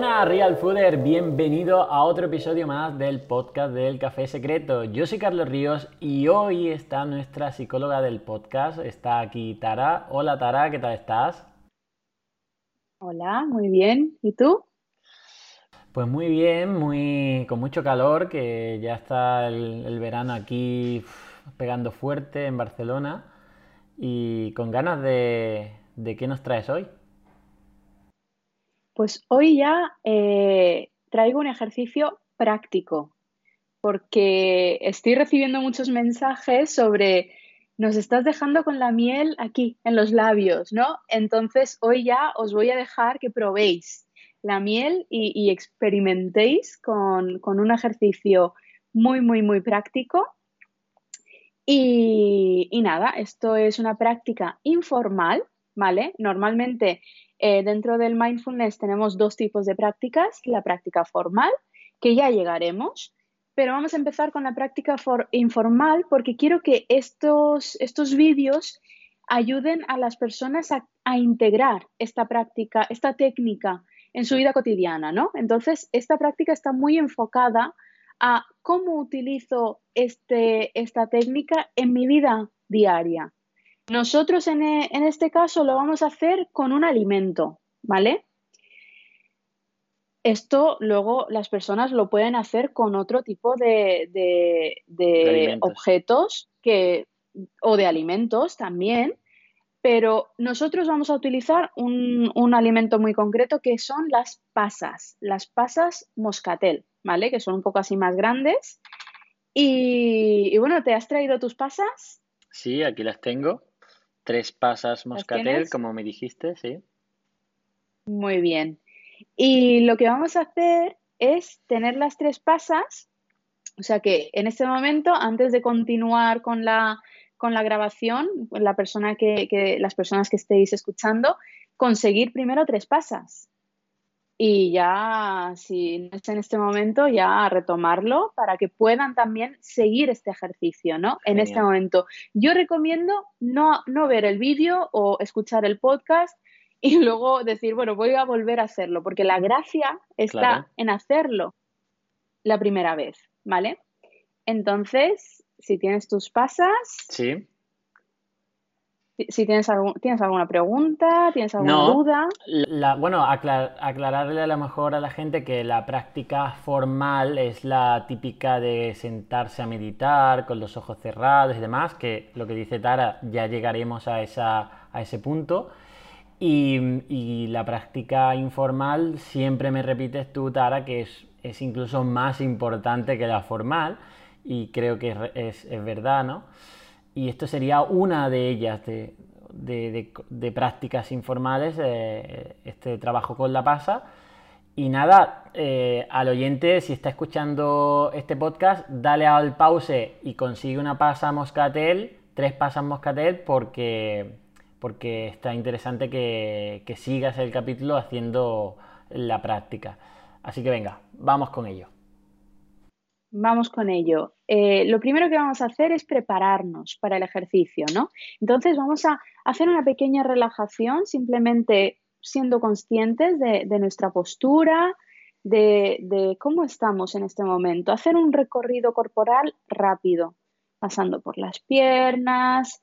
buenas, Real Fooder. Bienvenido a otro episodio más del podcast del Café Secreto. Yo soy Carlos Ríos y hoy está nuestra psicóloga del podcast. Está aquí Tara. Hola Tara, ¿qué tal estás? Hola, muy bien. ¿Y tú? Pues muy bien, muy con mucho calor, que ya está el, verano aquí pegando fuerte en Barcelona y con ganas de, de qué nos traes hoy. Pues hoy ya eh, traigo un ejercicio práctico, porque estoy recibiendo muchos mensajes sobre nos estás dejando con la miel aquí en los labios, ¿no? Entonces hoy ya os voy a dejar que probéis la miel y, experimentéis con, un ejercicio muy, muy, muy práctico. Y, y, nada, esto es una práctica informal, ¿vale? Normalmente eh, dentro del mindfulness tenemos dos tipos de prácticas, la práctica formal, que ya llegaremos, pero vamos a empezar con la práctica informal porque quiero que estos, estos vídeos ayuden a las personas a, integrar esta práctica, esta técnica en su vida cotidiana, ¿no? Entonces, esta práctica está muy enfocada a cómo utilizo este, esta técnica en mi vida diaria. Nosotros en, e, en este caso lo vamos a hacer con un alimento, ¿vale? Esto luego las personas lo pueden hacer con otro tipo de, de, objetos que, o de alimentos también, pero nosotros vamos a utilizar un, un, alimento muy concreto que son las pasas, las pasas moscatel, ¿vale? Que son un poco así más grandes. Y, y bueno, ¿te has traído tus pasas? Sí, aquí las tengo. Tres pasas moscatel, como me dijiste, sí. Muy bien. Y lo que vamos a hacer es tener las tres pasas, o sea que en este momento, antes de continuar con la, con la grabación, la persona que, las personas que estéis escuchando, conseguir primero tres pasas y ya, si no es en este momento, ya retomarlo para que puedan también seguir este ejercicio, ¿no? En este momento. Yo recomiendo no, no ver el vídeo o escuchar el podcast y luego decir, bueno, voy a volver a hacerlo, porque la gracia está en hacerlo la primera vez, ¿vale? Entonces, si tienes tus pasas, sí. Si tienes, algún, ¿tienes alguna pregunta, tienes alguna duda. bueno, aclararle a lo mejor a la gente que la práctica formal es la típica de sentarse a meditar con los ojos cerrados y demás, que lo que dice Tara, ya llegaremos a, esa, a ese punto. Y, la práctica informal, siempre me repites tú, Tara, que es, es incluso más importante que la formal, y creo que es, es verdad, ¿no? Y esto sería una de ellas de, prácticas informales, eh, este trabajo con la pasa. Y nada, eh, al oyente, si está escuchando este podcast, dale al pause y consigue una pasa moscatel, tres pasas moscatel, porque, porque está interesante que, que sigas el capítulo haciendo la práctica. Así que venga, vamos con ello. Vamos con ello. Eh, lo primero que vamos a hacer es prepararnos para el ejercicio, ¿no? Entonces vamos a hacer una pequeña relajación, simplemente siendo conscientes de, nuestra postura, de, cómo estamos en este momento. Hacer un recorrido corporal rápido, pasando por las piernas,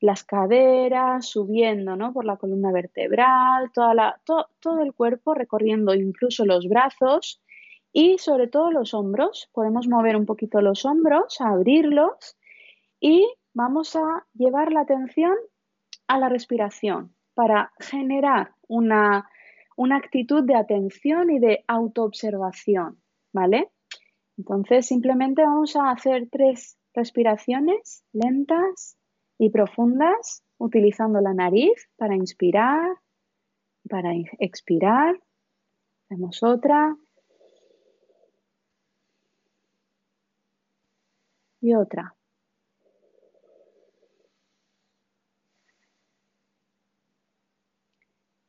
las caderas, subiendo ¿no? por la columna vertebral, toda la, todo el cuerpo, recorriendo incluso los brazos y sobre todo los hombros. Podemos mover un poquito los hombros, abrirlos y vamos a llevar la atención a la respiración para generar una, una actitud de atención y de autoobservación, ¿vale? Entonces simplemente vamos a hacer tres respiraciones lentas y profundas utilizando la nariz para inspirar, para expirar. Hacemos otra. Y otra.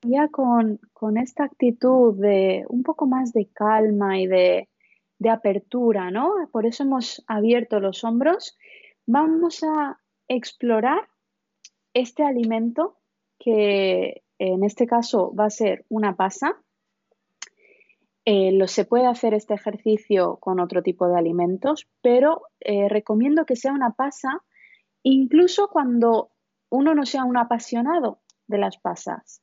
Ya con, esta actitud de un poco más de calma y de, de apertura, ¿no? Por eso hemos abierto los hombros. Vamos a explorar este alimento que en este caso va a ser una pasa Eh, se puede hacer este ejercicio con otro tipo de alimentos, pero eh, recomiendo que sea una pasa incluso cuando uno no sea un apasionado de las pasas,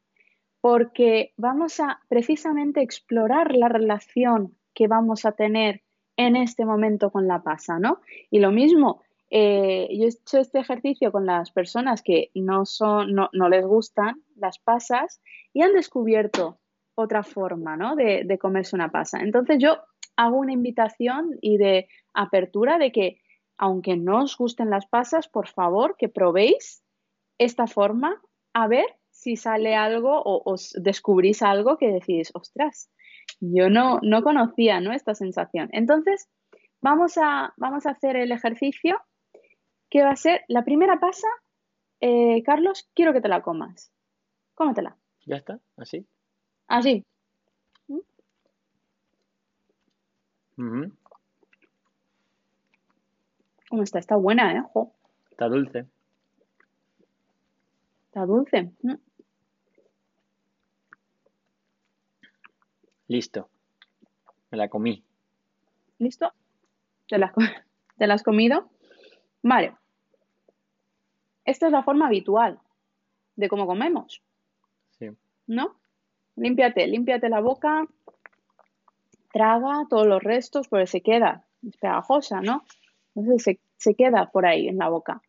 porque vamos a precisamente explorar la relación que vamos a tener en este momento con la pasa, ¿no? Y lo mismo, eh, yo he hecho este ejercicio con las personas que no, son, no, no les gustan las pasas y han descubierto otra forma, ¿no? De, de, comerse una pasa. Entonces yo hago una invitación y de apertura de que, aunque no os gusten las pasas, por favor, que probéis esta forma a ver si sale algo o os descubrís algo que decís, ostras, yo no, no conocía ¿no? esta sensación. Entonces, vamos a, vamos a hacer el ejercicio que va a ser la primera pasa. Eh, Carlos, quiero que te la comas. Cómetela. Ya está, así. Así. ¿Cómo está? Está buena, ¿eh? Está dulce. Está dulce. Mm. Listo. Me la comí. ¿Listo? ¿Te la, ¿Te la has comido? Vale. Esta es la forma habitual de cómo comemos. Sí. ¿No? Límpiate, límpiate la boca, traga todos los restos, porque se queda, es pegajosa, ¿no? Entonces se, se queda por ahí en la boca.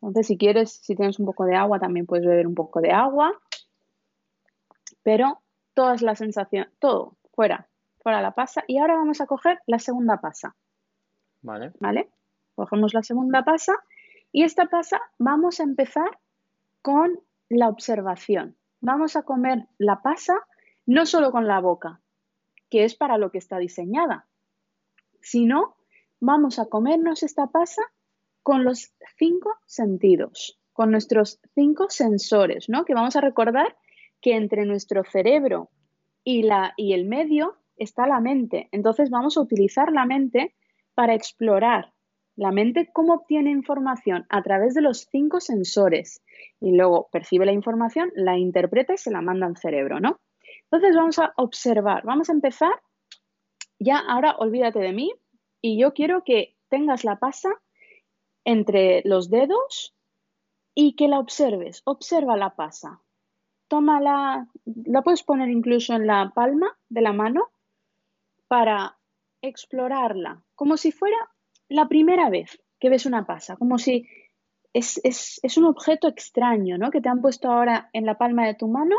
Entonces, si quieres, si tienes un poco de agua, también puedes beber un poco de agua. Pero todas las sensaciones, todo, fuera, fuera la pasa. Y ahora vamos a coger la segunda pasa. Vale. ¿Vale? Cogemos la segunda pasa y esta pasa vamos a empezar con la observación. Vamos a comer la pasa no solo con la boca, que es para lo que está diseñada, sino vamos a comernos esta pasa con los cinco sentidos, con nuestros cinco sensores, ¿no? Que vamos a recordar que entre nuestro cerebro y, la, y el medio está la mente. Entonces vamos a utilizar la mente para explorar la mente cómo obtiene información a través de los cinco sensores. Y luego percibe la información, la interpreta y se la manda al cerebro, ¿no? Entonces vamos a observar, vamos a empezar, ya ahora olvídate de mí. Y yo quiero que tengas la pasa entre los dedos y que la observes, observa la pasa. Tómala, la puedes poner incluso en la palma de la mano para explorarla, como si fuera la primera vez que ves una pasa, como si es, es, un objeto extraño, ¿no? Que te han puesto ahora en la palma de tu mano,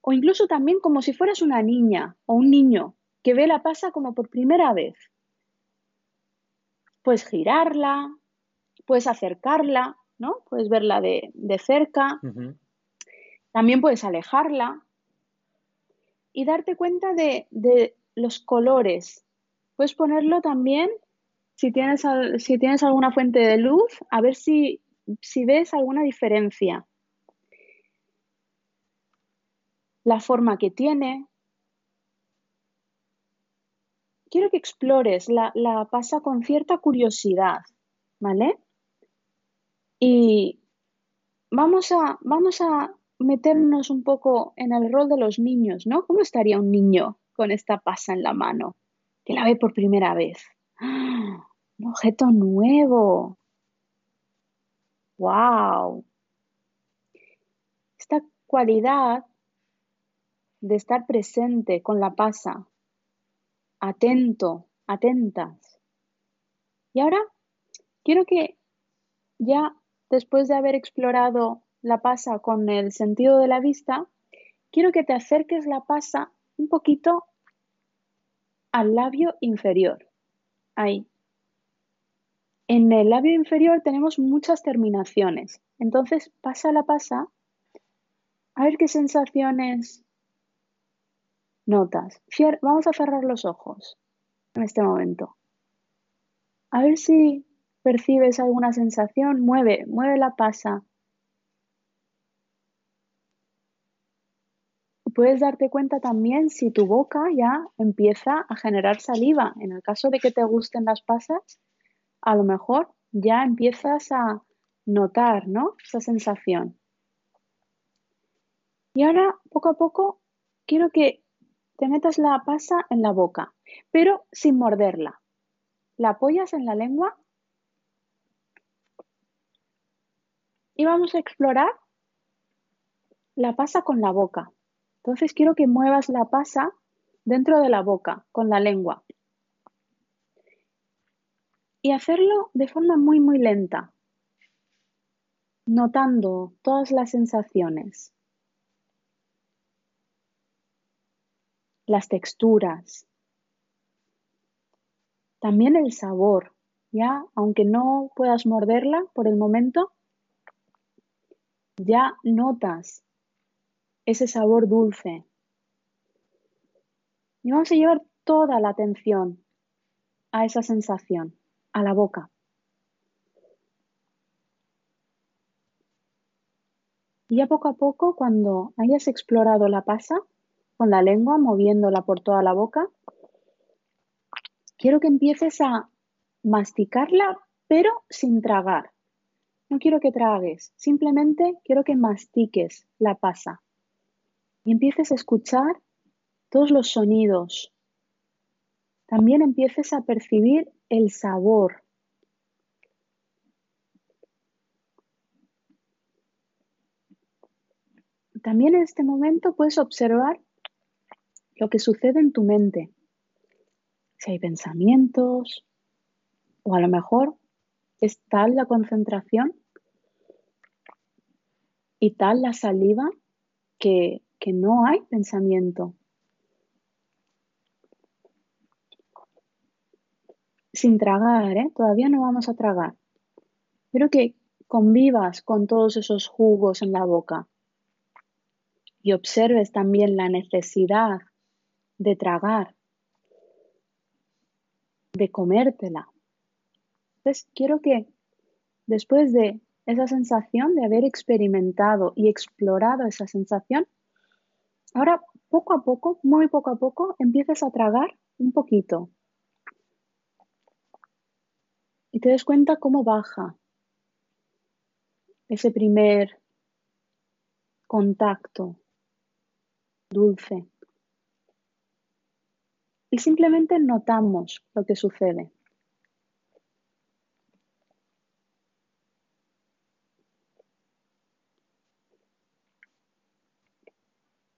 o incluso también como si fueras una niña o un niño que ve la pasa como por primera vez. Puedes girarla, puedes acercarla, ¿no? Puedes verla de, cerca, también puedes alejarla y darte cuenta de, de los colores. Puedes ponerlo también si tienes, si tienes alguna fuente de luz, a ver si, si ves alguna diferencia. La forma que tiene. Quiero que explores la, la pasa con cierta curiosidad, ¿vale? Y vamos a, vamos a meternos un poco en el rol de los niños, ¿no? ¿Cómo estaría un niño con esta pasa en la mano, que la ve por primera vez? ¡Ah! Un objeto nuevo. ¡Wow! Esta cualidad de estar presente con la pasa, atento, atentas. Y ahora quiero que ya después de haber explorado la pasa con el sentido de la vista, quiero que te acerques la pasa un poquito al labio inferior. Ahí, en el labio inferior tenemos muchas terminaciones. Entonces, pasa la pasa. A ver qué sensaciones notas. Vamos a cerrar los ojos en este momento. A ver si percibes alguna sensación. Mueve, mueve la pasa. Puedes darte cuenta también si tu boca ya empieza a generar saliva. En el caso de que te gusten las pasas, a lo mejor ya empiezas a notar, ¿no? Esa sensación. Y ahora, poco a poco, quiero que te metas la pasa en la boca, pero sin morderla. La apoyas en la lengua y vamos a explorar la pasa con la boca. Entonces quiero que muevas la pasa dentro de la boca, con la lengua. Y hacerlo de forma muy, muy lenta, notando todas las sensaciones, las texturas, también el sabor, ya, aunque no puedas morderla por el momento, ya notas ese sabor dulce. Y vamos a llevar toda la atención a esa sensación, a la boca. Y ya poco a poco, cuando hayas explorado la pasa, con la lengua moviéndola por toda la boca, quiero que empieces a masticarla, pero sin tragar. No quiero que tragues, simplemente quiero que mastiques la pasa y empieces a escuchar todos los sonidos. También empieces a percibir el sabor. También en este momento puedes observar lo que sucede en tu mente. Si hay pensamientos o a lo mejor es tal la concentración y tal la saliva que que no hay pensamiento. Sin tragar, ¿eh? todavía no vamos a tragar. Quiero que convivas con todos esos jugos en la boca y observes también la necesidad de tragar, de comértela. Entonces, quiero que después de esa sensación de haber experimentado y explorado esa sensación, Ahora, poco a poco, muy poco a poco, empiezas a tragar un poquito. Y te das cuenta cómo baja ese primer contacto dulce. Y simplemente notamos lo que sucede.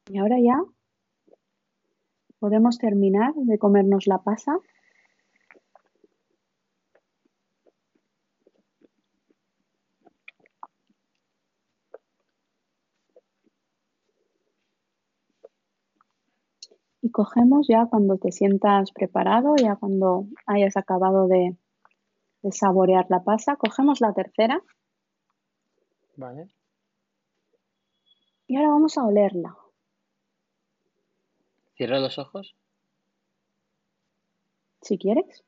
Y ahora ya podemos terminar de comernos la pasa. Cogemos ya cuando te sientas preparado, ya cuando hayas acabado de, de saborear la pasa, cogemos la tercera. Vale. Y ahora vamos a olerla. Cierra los ojos. Si quieres.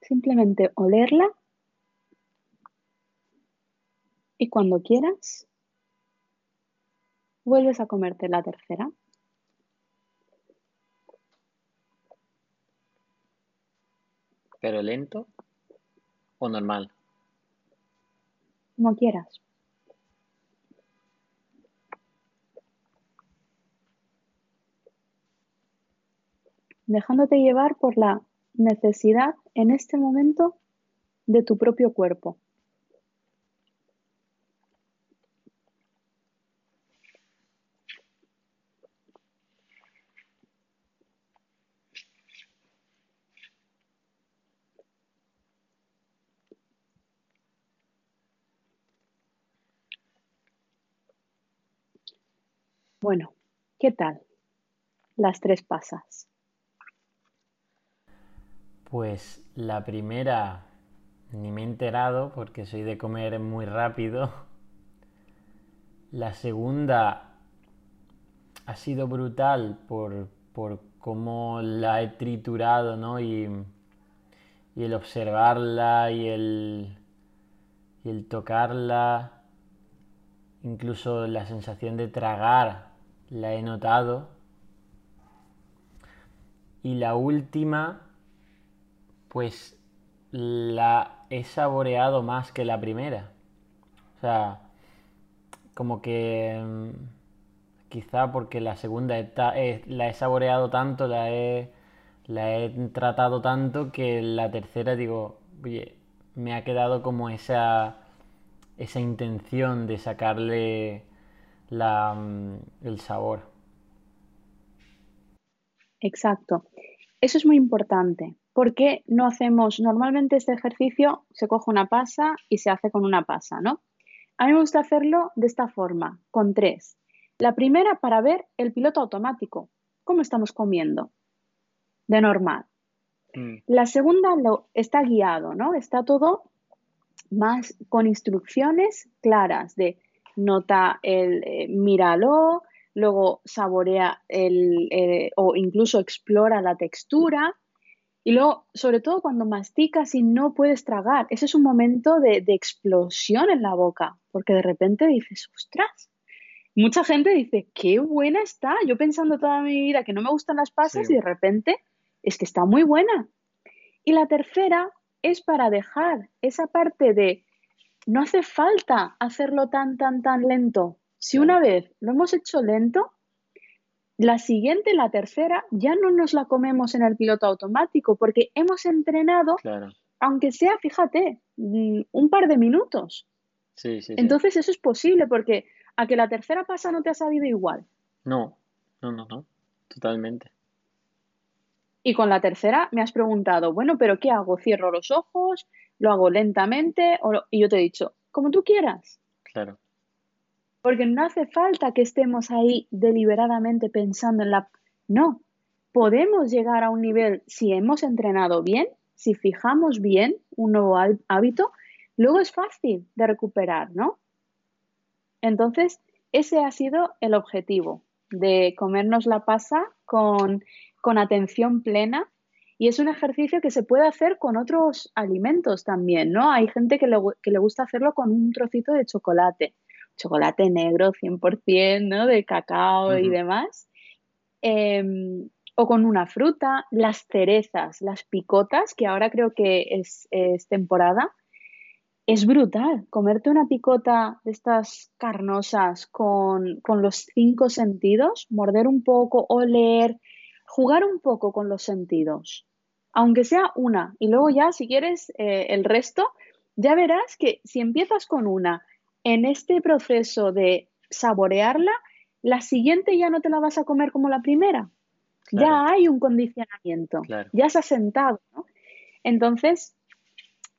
Simplemente olerla y cuando quieras vuelves a comerte la tercera. ¿Pero lento o normal? Como quieras. dejándote llevar por la necesidad en este momento de tu propio cuerpo. Bueno, ¿qué tal? Las tres pasas. Pues la primera ni me he enterado porque soy de comer muy rápido. La segunda ha sido brutal por, cómo la he triturado, ¿no? Y, y el observarla y el, y el tocarla, incluso la sensación de tragar, la he notado. Y la última pues la he saboreado más que la primera. O sea, como que mm, quizá porque la segunda eh, la he saboreado tanto, la he, la he tratado tanto que la tercera digo, oye, me ha quedado como esa, esa intención de sacarle la, mm, el sabor. Exacto. Eso es muy importante. ¿Por qué no hacemos normalmente este ejercicio? Se coge una pasa y se hace con una pasa, ¿no? A mí me gusta hacerlo de esta forma, con tres. La primera para ver el piloto automático, cómo estamos comiendo, de normal. Mm. La segunda lo, está guiado, ¿no? Está todo más con instrucciones claras de nota el eh, míralo, luego saborea el, eh, o incluso explora la textura. Y luego, sobre todo cuando masticas y no puedes tragar, ese es un momento de, explosión en la boca, porque de repente dices, ostras, mucha gente dice, qué buena está. Yo pensando toda mi vida que no me gustan las pasas y de repente es que está muy buena. Y la tercera es para dejar esa parte de no hace falta hacerlo tan, tan, tan lento. Si una vez lo hemos hecho lento, la siguiente, la tercera, ya no nos la comemos en el piloto automático porque hemos entrenado, aunque sea, fíjate, mm, un par de minutos. Sí, sí, Entonces eso es posible porque a que la tercera pasa no te ha sabido igual. No, no, no, no, totalmente. Y con la tercera me has preguntado, bueno, pero ¿qué hago? ¿Cierro los ojos? ¿Lo hago lentamente? Y yo te he dicho, como tú quieras. Claro. Porque no hace falta que estemos ahí deliberadamente pensando en la... No, podemos llegar a un nivel, si hemos entrenado bien, si fijamos bien un nuevo hábito, luego es fácil de recuperar, ¿no? Entonces, ese ha sido el objetivo, de comernos la pasa con, con atención plena y es un ejercicio que se puede hacer con otros alimentos también, ¿no? Hay gente que le, que le gusta hacerlo con un trocito de chocolate chocolate negro 100%, ¿no? De cacao y demás. Em, o con una fruta, las cerezas, las picotas, que ahora creo que es, temporada. Es brutal comerte una picota de estas carnosas con, los cinco sentidos, morder un poco, oler, jugar un poco con los sentidos, aunque sea una, y luego ya si quieres eh, el resto, ya verás que si empiezas con una en este proceso de saborearla, la siguiente ya no te la vas a comer como la primera. Ya hay un condicionamiento, ya se ha sentado. Entonces,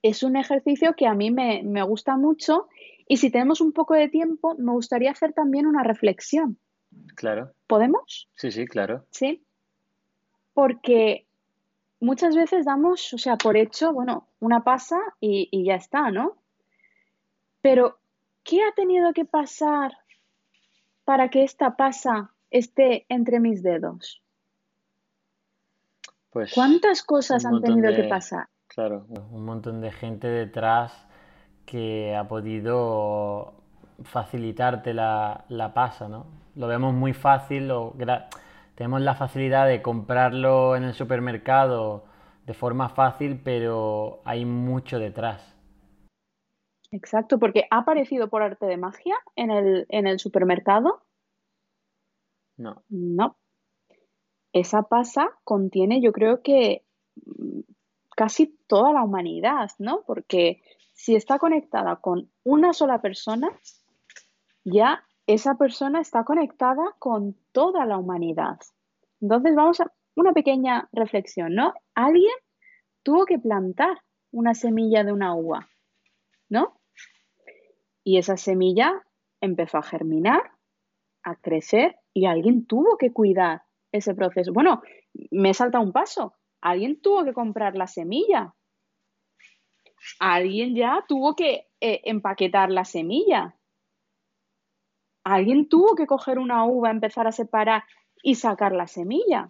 es un ejercicio que a mí me, me gusta mucho y si tenemos un poco de tiempo, me gustaría hacer también una reflexión. Claro. ¿Podemos? Sí, sí, claro. Sí. Porque muchas veces damos, o sea, por hecho, bueno, una pasa y, y ya está, ¿no? Pero ¿qué ha tenido que pasar para que esta pasa esté entre mis dedos? Pues ¿Cuántas cosas han tenido que pasar? Claro, un montón de gente detrás que ha podido facilitarte la, pasa, ¿no? Lo vemos muy fácil, tenemos la facilidad de comprarlo en el supermercado de forma fácil, pero hay mucho detrás. Exacto, porque ha aparecido por arte de magia en el, en el supermercado. No. No. Esa pasa contiene, yo creo que mm, casi toda la humanidad, ¿no? Porque si está conectada con una sola persona, ya esa persona está conectada con toda la humanidad. Entonces vamos a una pequeña reflexión, ¿no? Alguien tuvo que plantar una semilla de una uva, ¿no? Y esa semilla empezó a germinar, a crecer y alguien tuvo que cuidar ese proceso. Bueno, me salta un paso. Alguien tuvo que comprar la semilla. Alguien ya tuvo que eh, empaquetar la semilla. Alguien tuvo que coger una uva, empezar a separar y sacar la semilla.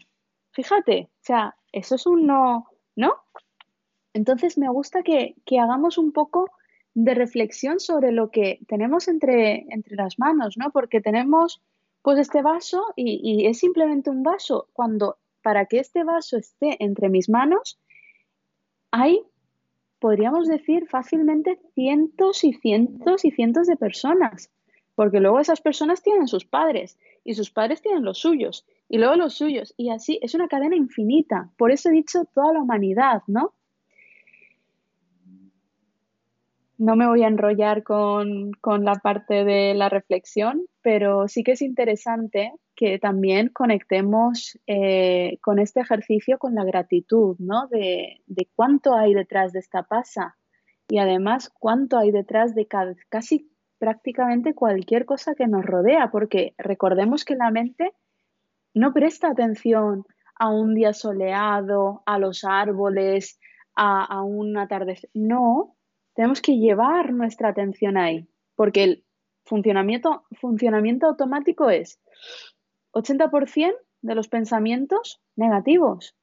Fíjate, o sea, eso es un no, ¿no? Entonces me gusta que, hagamos un poco de reflexión sobre lo que tenemos entre, entre las manos, ¿no? Porque tenemos pues este vaso y, y, es simplemente un vaso. Cuando para que este vaso esté entre mis manos, hay, podríamos decir fácilmente, cientos y cientos y cientos de personas porque luego esas personas tienen sus padres y sus padres tienen los suyos y luego los suyos y así es una cadena infinita. Por eso he dicho toda la humanidad, ¿no? No me voy a enrollar con, la parte de la reflexión, pero sí que es interesante que también conectemos eh, con este ejercicio con la gratitud, ¿no? De, de, cuánto hay detrás de esta pasa y además cuánto hay detrás de casi prácticamente cualquier cosa que nos rodea, porque recordemos que la mente no presta atención a un día soleado, a los árboles, a, un atardecer. No, tenemos que llevar nuestra atención ahí, porque el funcionamiento, funcionamiento automático es 80% de los pensamientos negativos.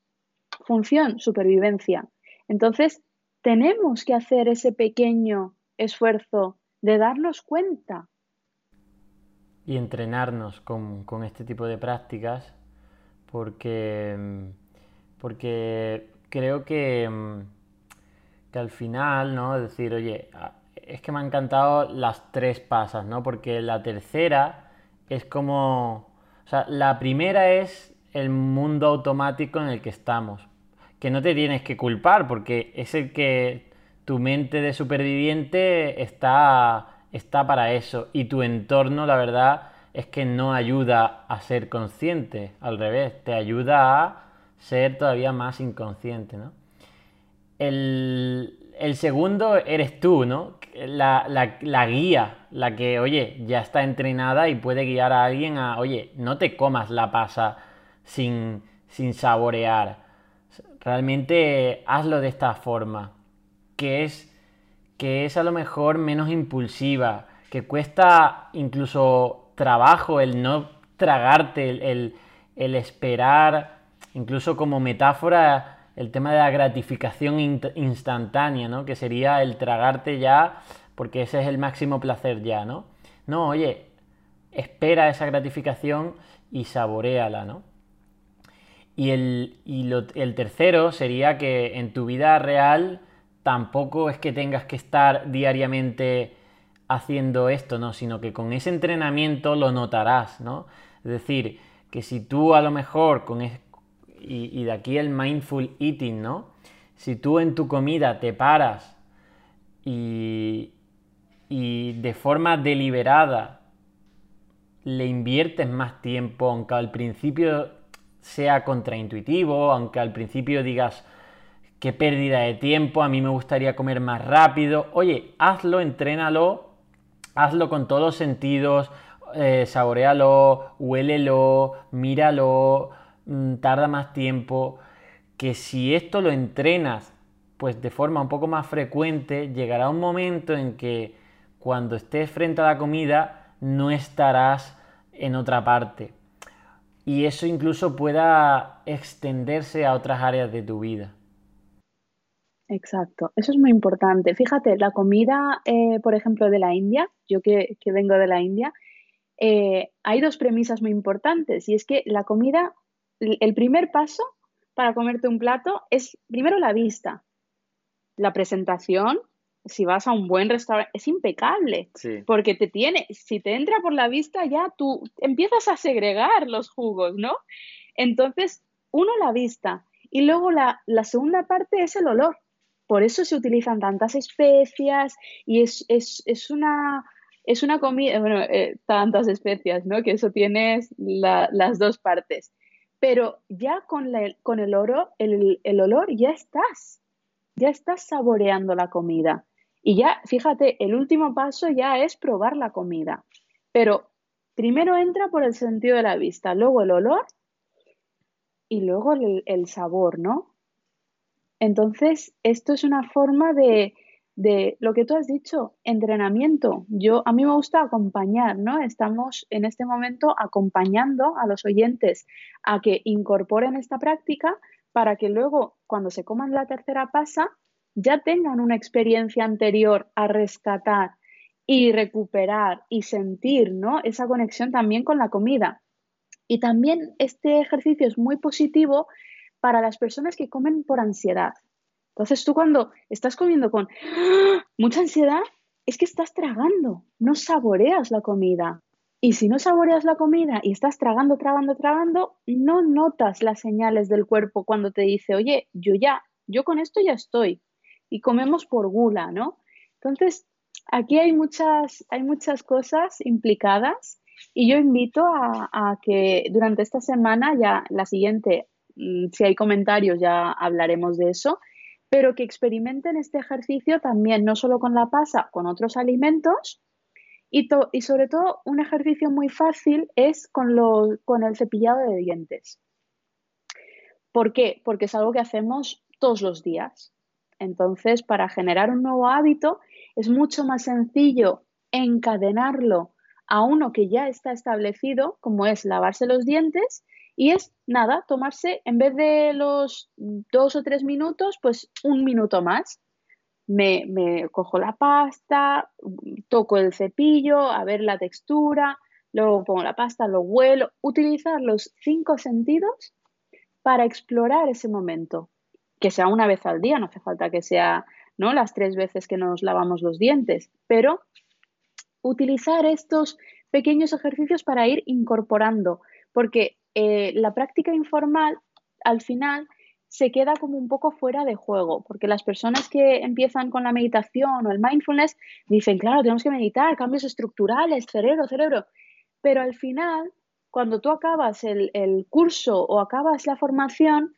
Función, supervivencia. Entonces, tenemos que hacer ese pequeño esfuerzo de darnos cuenta. Y entrenarnos con, este tipo de prácticas porque, porque creo que, que al final, ¿no? Decir, oye, es que me han encantado las tres pasas, ¿no? Porque la tercera es como... O sea, la primera es el mundo automático en el que estamos. Que no te tienes que culpar porque es el que tu mente de superviviente está, está para eso y tu entorno, la verdad, es que no ayuda a ser consciente, al revés, te ayuda a ser todavía más inconsciente, ¿no? El, segundo eres tú, ¿no? La, la, guía, la que, oye, ya está entrenada y puede guiar a alguien a, oye, no te comas la pasa sin, sin saborear. Realmente hazlo de esta forma que es, que es a lo mejor menos impulsiva, que cuesta incluso trabajo el no tragarte, el, esperar, incluso como metáfora, el tema de la gratificación instantánea, ¿no? Que sería el tragarte ya, porque ese es el máximo placer ya, ¿no? No, oye, espera esa gratificación y saboreala, ¿no? Y, el, y el tercero sería que en tu vida real tampoco es que tengas que estar diariamente haciendo esto, ¿no? Sino que con ese entrenamiento lo notarás, ¿no? Es decir, que si tú a lo mejor con y, de aquí el mindful eating, ¿no? Si tú en tu comida te paras y, y de forma deliberada le inviertes más tiempo, aunque al principio sea contraintuitivo, aunque al principio digas, qué pérdida de tiempo, a mí me gustaría comer más rápido. Oye, hazlo, entrénalo, hazlo con todos los sentidos, eh, saborealo, huélelo, míralo, mm, tarda más tiempo. Que si esto lo entrenas, pues de forma un poco más frecuente, llegará un momento en que cuando estés frente a la comida no estarás en otra parte. Y eso incluso pueda extenderse a otras áreas de tu vida. Exacto, eso es muy importante. Fíjate, la comida, eh, por ejemplo, de la India, yo que, vengo de la India, eh, hay dos premisas muy importantes y es que la comida, el primer paso para comerte un plato es primero la vista. La presentación, si vas a un buen restaurante, es impecable, porque te tiene, si te entra por la vista ya tú empiezas a segregar los jugos, ¿no? Entonces, uno la vista y luego la, la segunda parte es el olor por eso se utilizan tantas especias y es, una, es una comida, bueno, eh, tantas especias, ¿no? Que eso tienes las dos partes. Pero ya con, con el, oro, el, el olor ya estás, ya estás saboreando la comida. Y ya, fíjate, el último paso ya es probar la comida. Pero primero entra por el sentido de la vista, luego el olor y luego el, el sabor, ¿no? Entonces, esto es una forma de, lo que tú has dicho, entrenamiento. Yo, a mí me gusta acompañar, ¿no? Estamos en este momento acompañando a los oyentes a que incorporen esta práctica para que luego, cuando se coman la tercera pasa, ya tengan una experiencia anterior a rescatar y recuperar y sentir, ¿no? Esa conexión también con la comida. Y también este ejercicio es muy positivo para las personas que comen por ansiedad. Entonces tú cuando estás comiendo con mucha ansiedad, es que estás tragando, no saboreas la comida. Y si no saboreas la comida y estás tragando, tragando, tragando, no notas las señales del cuerpo cuando te dice, oye, yo ya, yo con esto ya estoy. Y comemos por gula, ¿no? Entonces, aquí hay muchas, hay muchas cosas implicadas y yo invito a, que durante esta semana, ya la siguiente, si hay comentarios ya hablaremos de eso, pero que experimenten este ejercicio también, no solo con la pasa, con otros alimentos y, sobre todo, un ejercicio muy fácil es con el cepillado de dientes. ¿Por qué? Porque es algo que hacemos todos los días. Entonces, para generar un nuevo hábito, es mucho más sencillo encadenarlo a uno que ya está establecido, como es lavarse los dientes, y es nada, tomarse, en vez de los dos o tres minutos, pues un minuto más. Me, cojo la pasta, toco el cepillo, a ver la textura, luego pongo la pasta, lo huelo, utilizar los cinco sentidos para explorar ese momento, que sea una vez al día, no hace falta que sea ¿no? las tres veces que nos lavamos los dientes, pero utilizar estos pequeños ejercicios para ir incorporando, porque eh, la práctica informal al final se queda como un poco fuera de juego, porque las personas que empiezan con la meditación o el mindfulness dicen, claro, tenemos que meditar, cambios estructurales, cerebro, cerebro, pero al final, cuando tú acabas el, el curso o acabas la formación,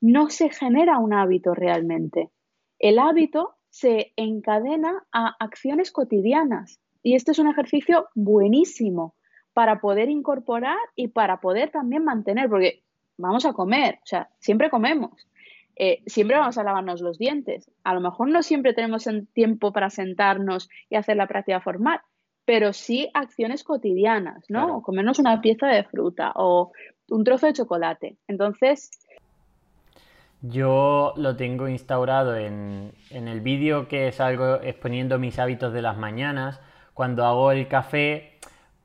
no se genera un hábito realmente. El hábito se encadena a acciones cotidianas y este es un ejercicio buenísimo para poder incorporar y para poder también mantener, porque vamos a comer, o sea, siempre comemos. Eh, siempre vamos a lavarnos los dientes. A lo mejor no siempre tenemos tiempo para sentarnos y hacer la práctica formal, pero sí acciones cotidianas, ¿no? O comernos una pieza de fruta o un trozo de chocolate. Entonces... Yo lo tengo instaurado en, en el vídeo que salgo exponiendo mis hábitos de las mañanas. Cuando hago el café,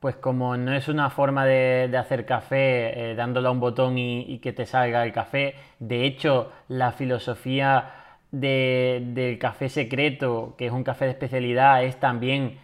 pues como no es una forma de, hacer café eh, dándole a un botón y, que te salga el café, de hecho la filosofía del café secreto, que es un café de especialidad, es también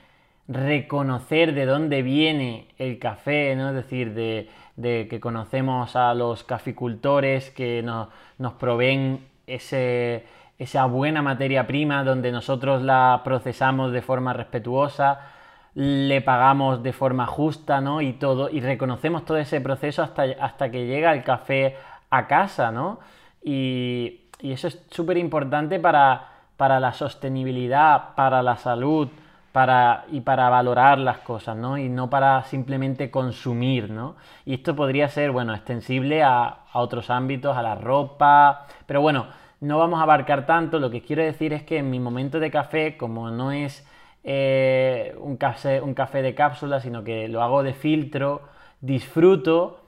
reconocer de dónde viene el café, ¿no? es decir, de, que conocemos a los caficultores que nos, nos proveen esa buena materia prima donde nosotros la procesamos de forma respetuosa le pagamos de forma justa, ¿no? Y todo, y reconocemos todo ese proceso hasta, hasta que llega el café a casa, ¿no? Y, eso es súper importante para, para, la sostenibilidad, para la salud, para, y para valorar las cosas, ¿no? Y no para simplemente consumir, ¿no? Y esto podría ser, bueno, extensible a, a otros ámbitos, a la ropa, pero bueno, no vamos a abarcar tanto, lo que quiero decir es que en mi momento de café, como no es eh, un, café, un café de cápsula, sino que lo hago de filtro, disfruto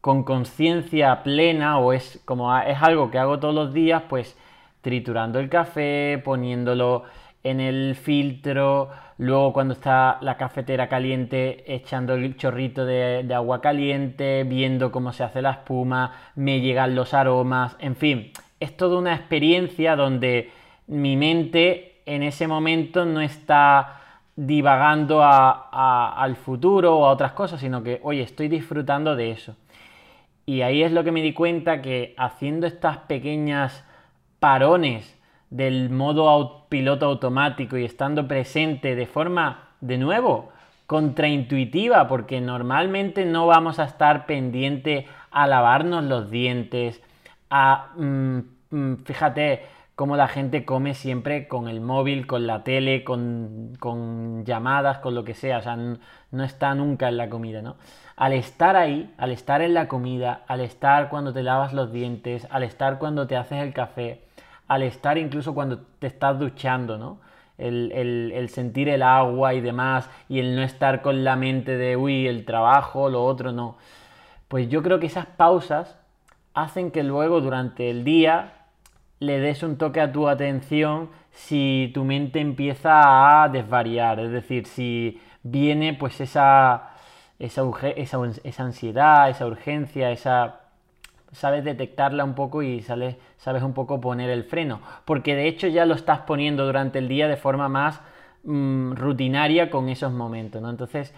con conciencia plena o es como es algo que hago todos los días, pues triturando el café, poniéndolo en el filtro, luego cuando está la cafetera caliente echando el chorrito de, de, agua caliente, viendo cómo se hace la espuma, me llegan los aromas, en fin, es toda una experiencia donde mi mente en ese momento no está divagando al futuro o a otras cosas, sino que, oye, estoy disfrutando de eso. Y ahí es lo que me di cuenta que haciendo estas pequeñas parones del modo piloto automático y estando presente de forma, de nuevo, contraintuitiva, porque normalmente no vamos a estar pendiente a lavarnos los dientes, a, mm, mm, fíjate, cómo la gente come siempre con el móvil, con la tele, con, llamadas, con lo que sea, o sea, no, está nunca en la comida, ¿no? Al estar ahí, al estar en la comida, al estar cuando te lavas los dientes, al estar cuando te haces el café, al estar incluso cuando te estás duchando, ¿no? El, el, sentir el agua y demás, y el no estar con la mente de, uy, el trabajo, lo otro, no. Pues yo creo que esas pausas hacen que luego durante el día le des un toque a tu atención si tu mente empieza a desvariar, es decir, si viene pues esa, esa, esa, ansiedad, esa urgencia, esa... sabes detectarla un poco y sales, sabes un poco poner el freno, porque de hecho ya lo estás poniendo durante el día de forma más mm, rutinaria con esos momentos, ¿no? Entonces,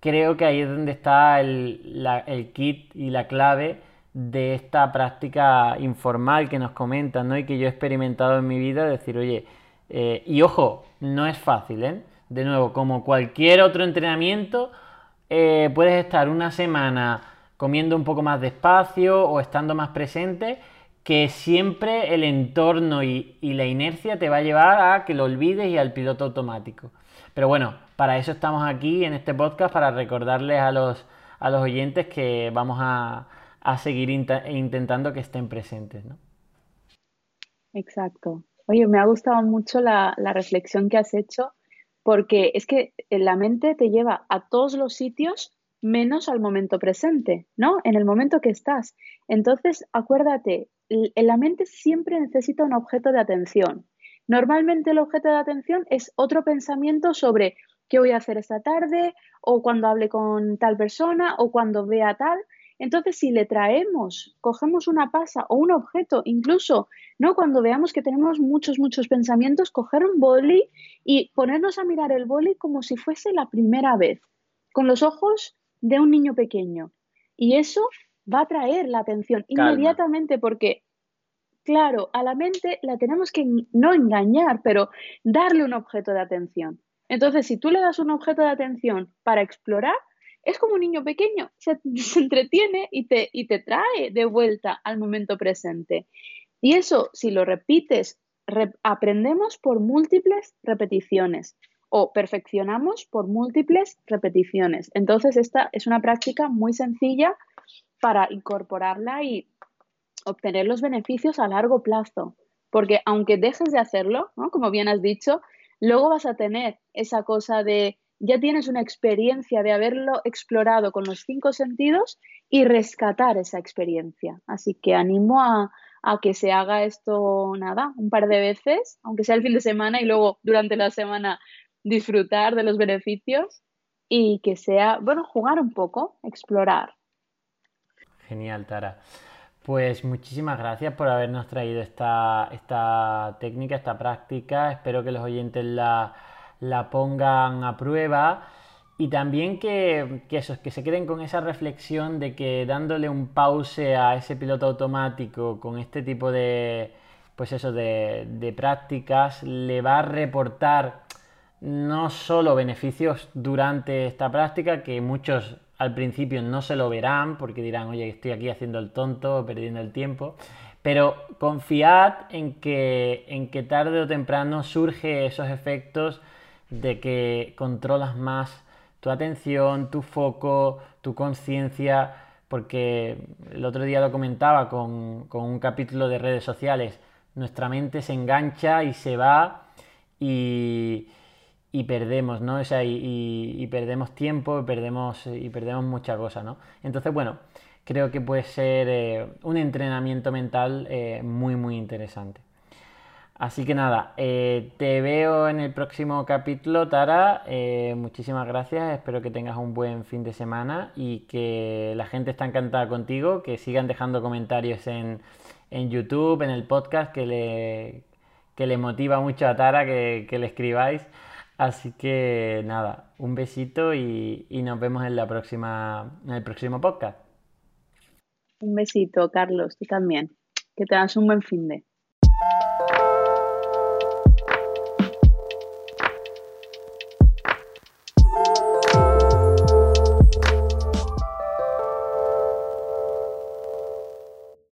creo que ahí es donde está el, el kit y la clave de esta práctica informal que nos comentan, ¿no? Y que yo he experimentado en mi vida, decir, oye, eh, y ojo, no es fácil, ¿eh? De nuevo, como cualquier otro entrenamiento, eh, puedes estar una semana comiendo un poco más despacio o estando más presente, que siempre el entorno y, y la inercia te va a llevar a que lo olvides y al piloto automático. Pero bueno, para eso estamos aquí en este podcast, para recordarles a los, a los oyentes que vamos a, a seguir intentando que estén presentes. ¿no? Exacto. Oye, me ha gustado mucho la, reflexión que has hecho porque es que la mente te lleva a todos los sitios menos al momento presente, ¿no? En el momento que estás. Entonces, acuérdate, la mente siempre necesita un objeto de atención. Normalmente el objeto de atención es otro pensamiento sobre qué voy a hacer esta tarde o cuando hable con tal persona o cuando vea tal. Entonces, si le traemos, cogemos una pasa o un objeto, incluso, ¿no? Cuando veamos que tenemos muchos, muchos pensamientos, coger un boli y ponernos a mirar el boli como si fuese la primera vez, con los ojos de un niño pequeño. Y eso va a traer la atención inmediatamente porque, claro, a la mente la tenemos que no engañar, pero darle un objeto de atención. Entonces, si tú le das un objeto de atención para explorar, es como un niño pequeño, se, entretiene y te, y te trae de vuelta al momento presente. Y eso, si lo repites, aprendemos por múltiples repeticiones o perfeccionamos por múltiples repeticiones. Entonces, esta es una práctica muy sencilla para incorporarla y obtener los beneficios a largo plazo. Porque aunque dejes de hacerlo, como bien has dicho, luego vas a tener esa cosa de ya tienes una experiencia de haberlo explorado con los cinco sentidos y rescatar esa experiencia. Así que animo a, que se haga esto, nada, un par de veces, aunque sea el fin de semana y luego durante la semana disfrutar de los beneficios y que sea, bueno, jugar un poco, explorar. Genial, Tara. Pues muchísimas gracias por habernos traído esta, esta técnica, esta práctica. Espero que los oyentes la la pongan a prueba y también que, que, que se queden con esa reflexión de que dándole un pause a ese piloto automático con este tipo de, pues eso, de, de prácticas, le va a reportar no solo beneficios durante esta práctica, que muchos al principio no se lo verán porque dirán, oye, estoy aquí haciendo el tonto, perdiendo el tiempo, pero confiad en que, en que tarde o temprano surge esos efectos de que controlas más tu atención, tu foco, tu conciencia, porque el otro día lo comentaba con, un capítulo de redes sociales, nuestra mente se engancha y se va y, perdemos, ¿no? O sea, y, perdemos tiempo y perdemos, y perdemos mucha cosa, ¿no? Entonces, bueno, creo que puede ser eh, un entrenamiento mental eh, muy, muy interesante. Así que nada, eh, te veo en el próximo capítulo, Tara. Eh, muchísimas gracias, espero que tengas un buen fin de semana y que la gente está encantada contigo, que sigan dejando comentarios en, YouTube, en el podcast, que le, que le motiva mucho a Tara que, le escribáis. Así que nada, un besito y, nos vemos en, la próxima, en el próximo podcast. Un besito, Carlos, tú también. Que tengas un buen fin de.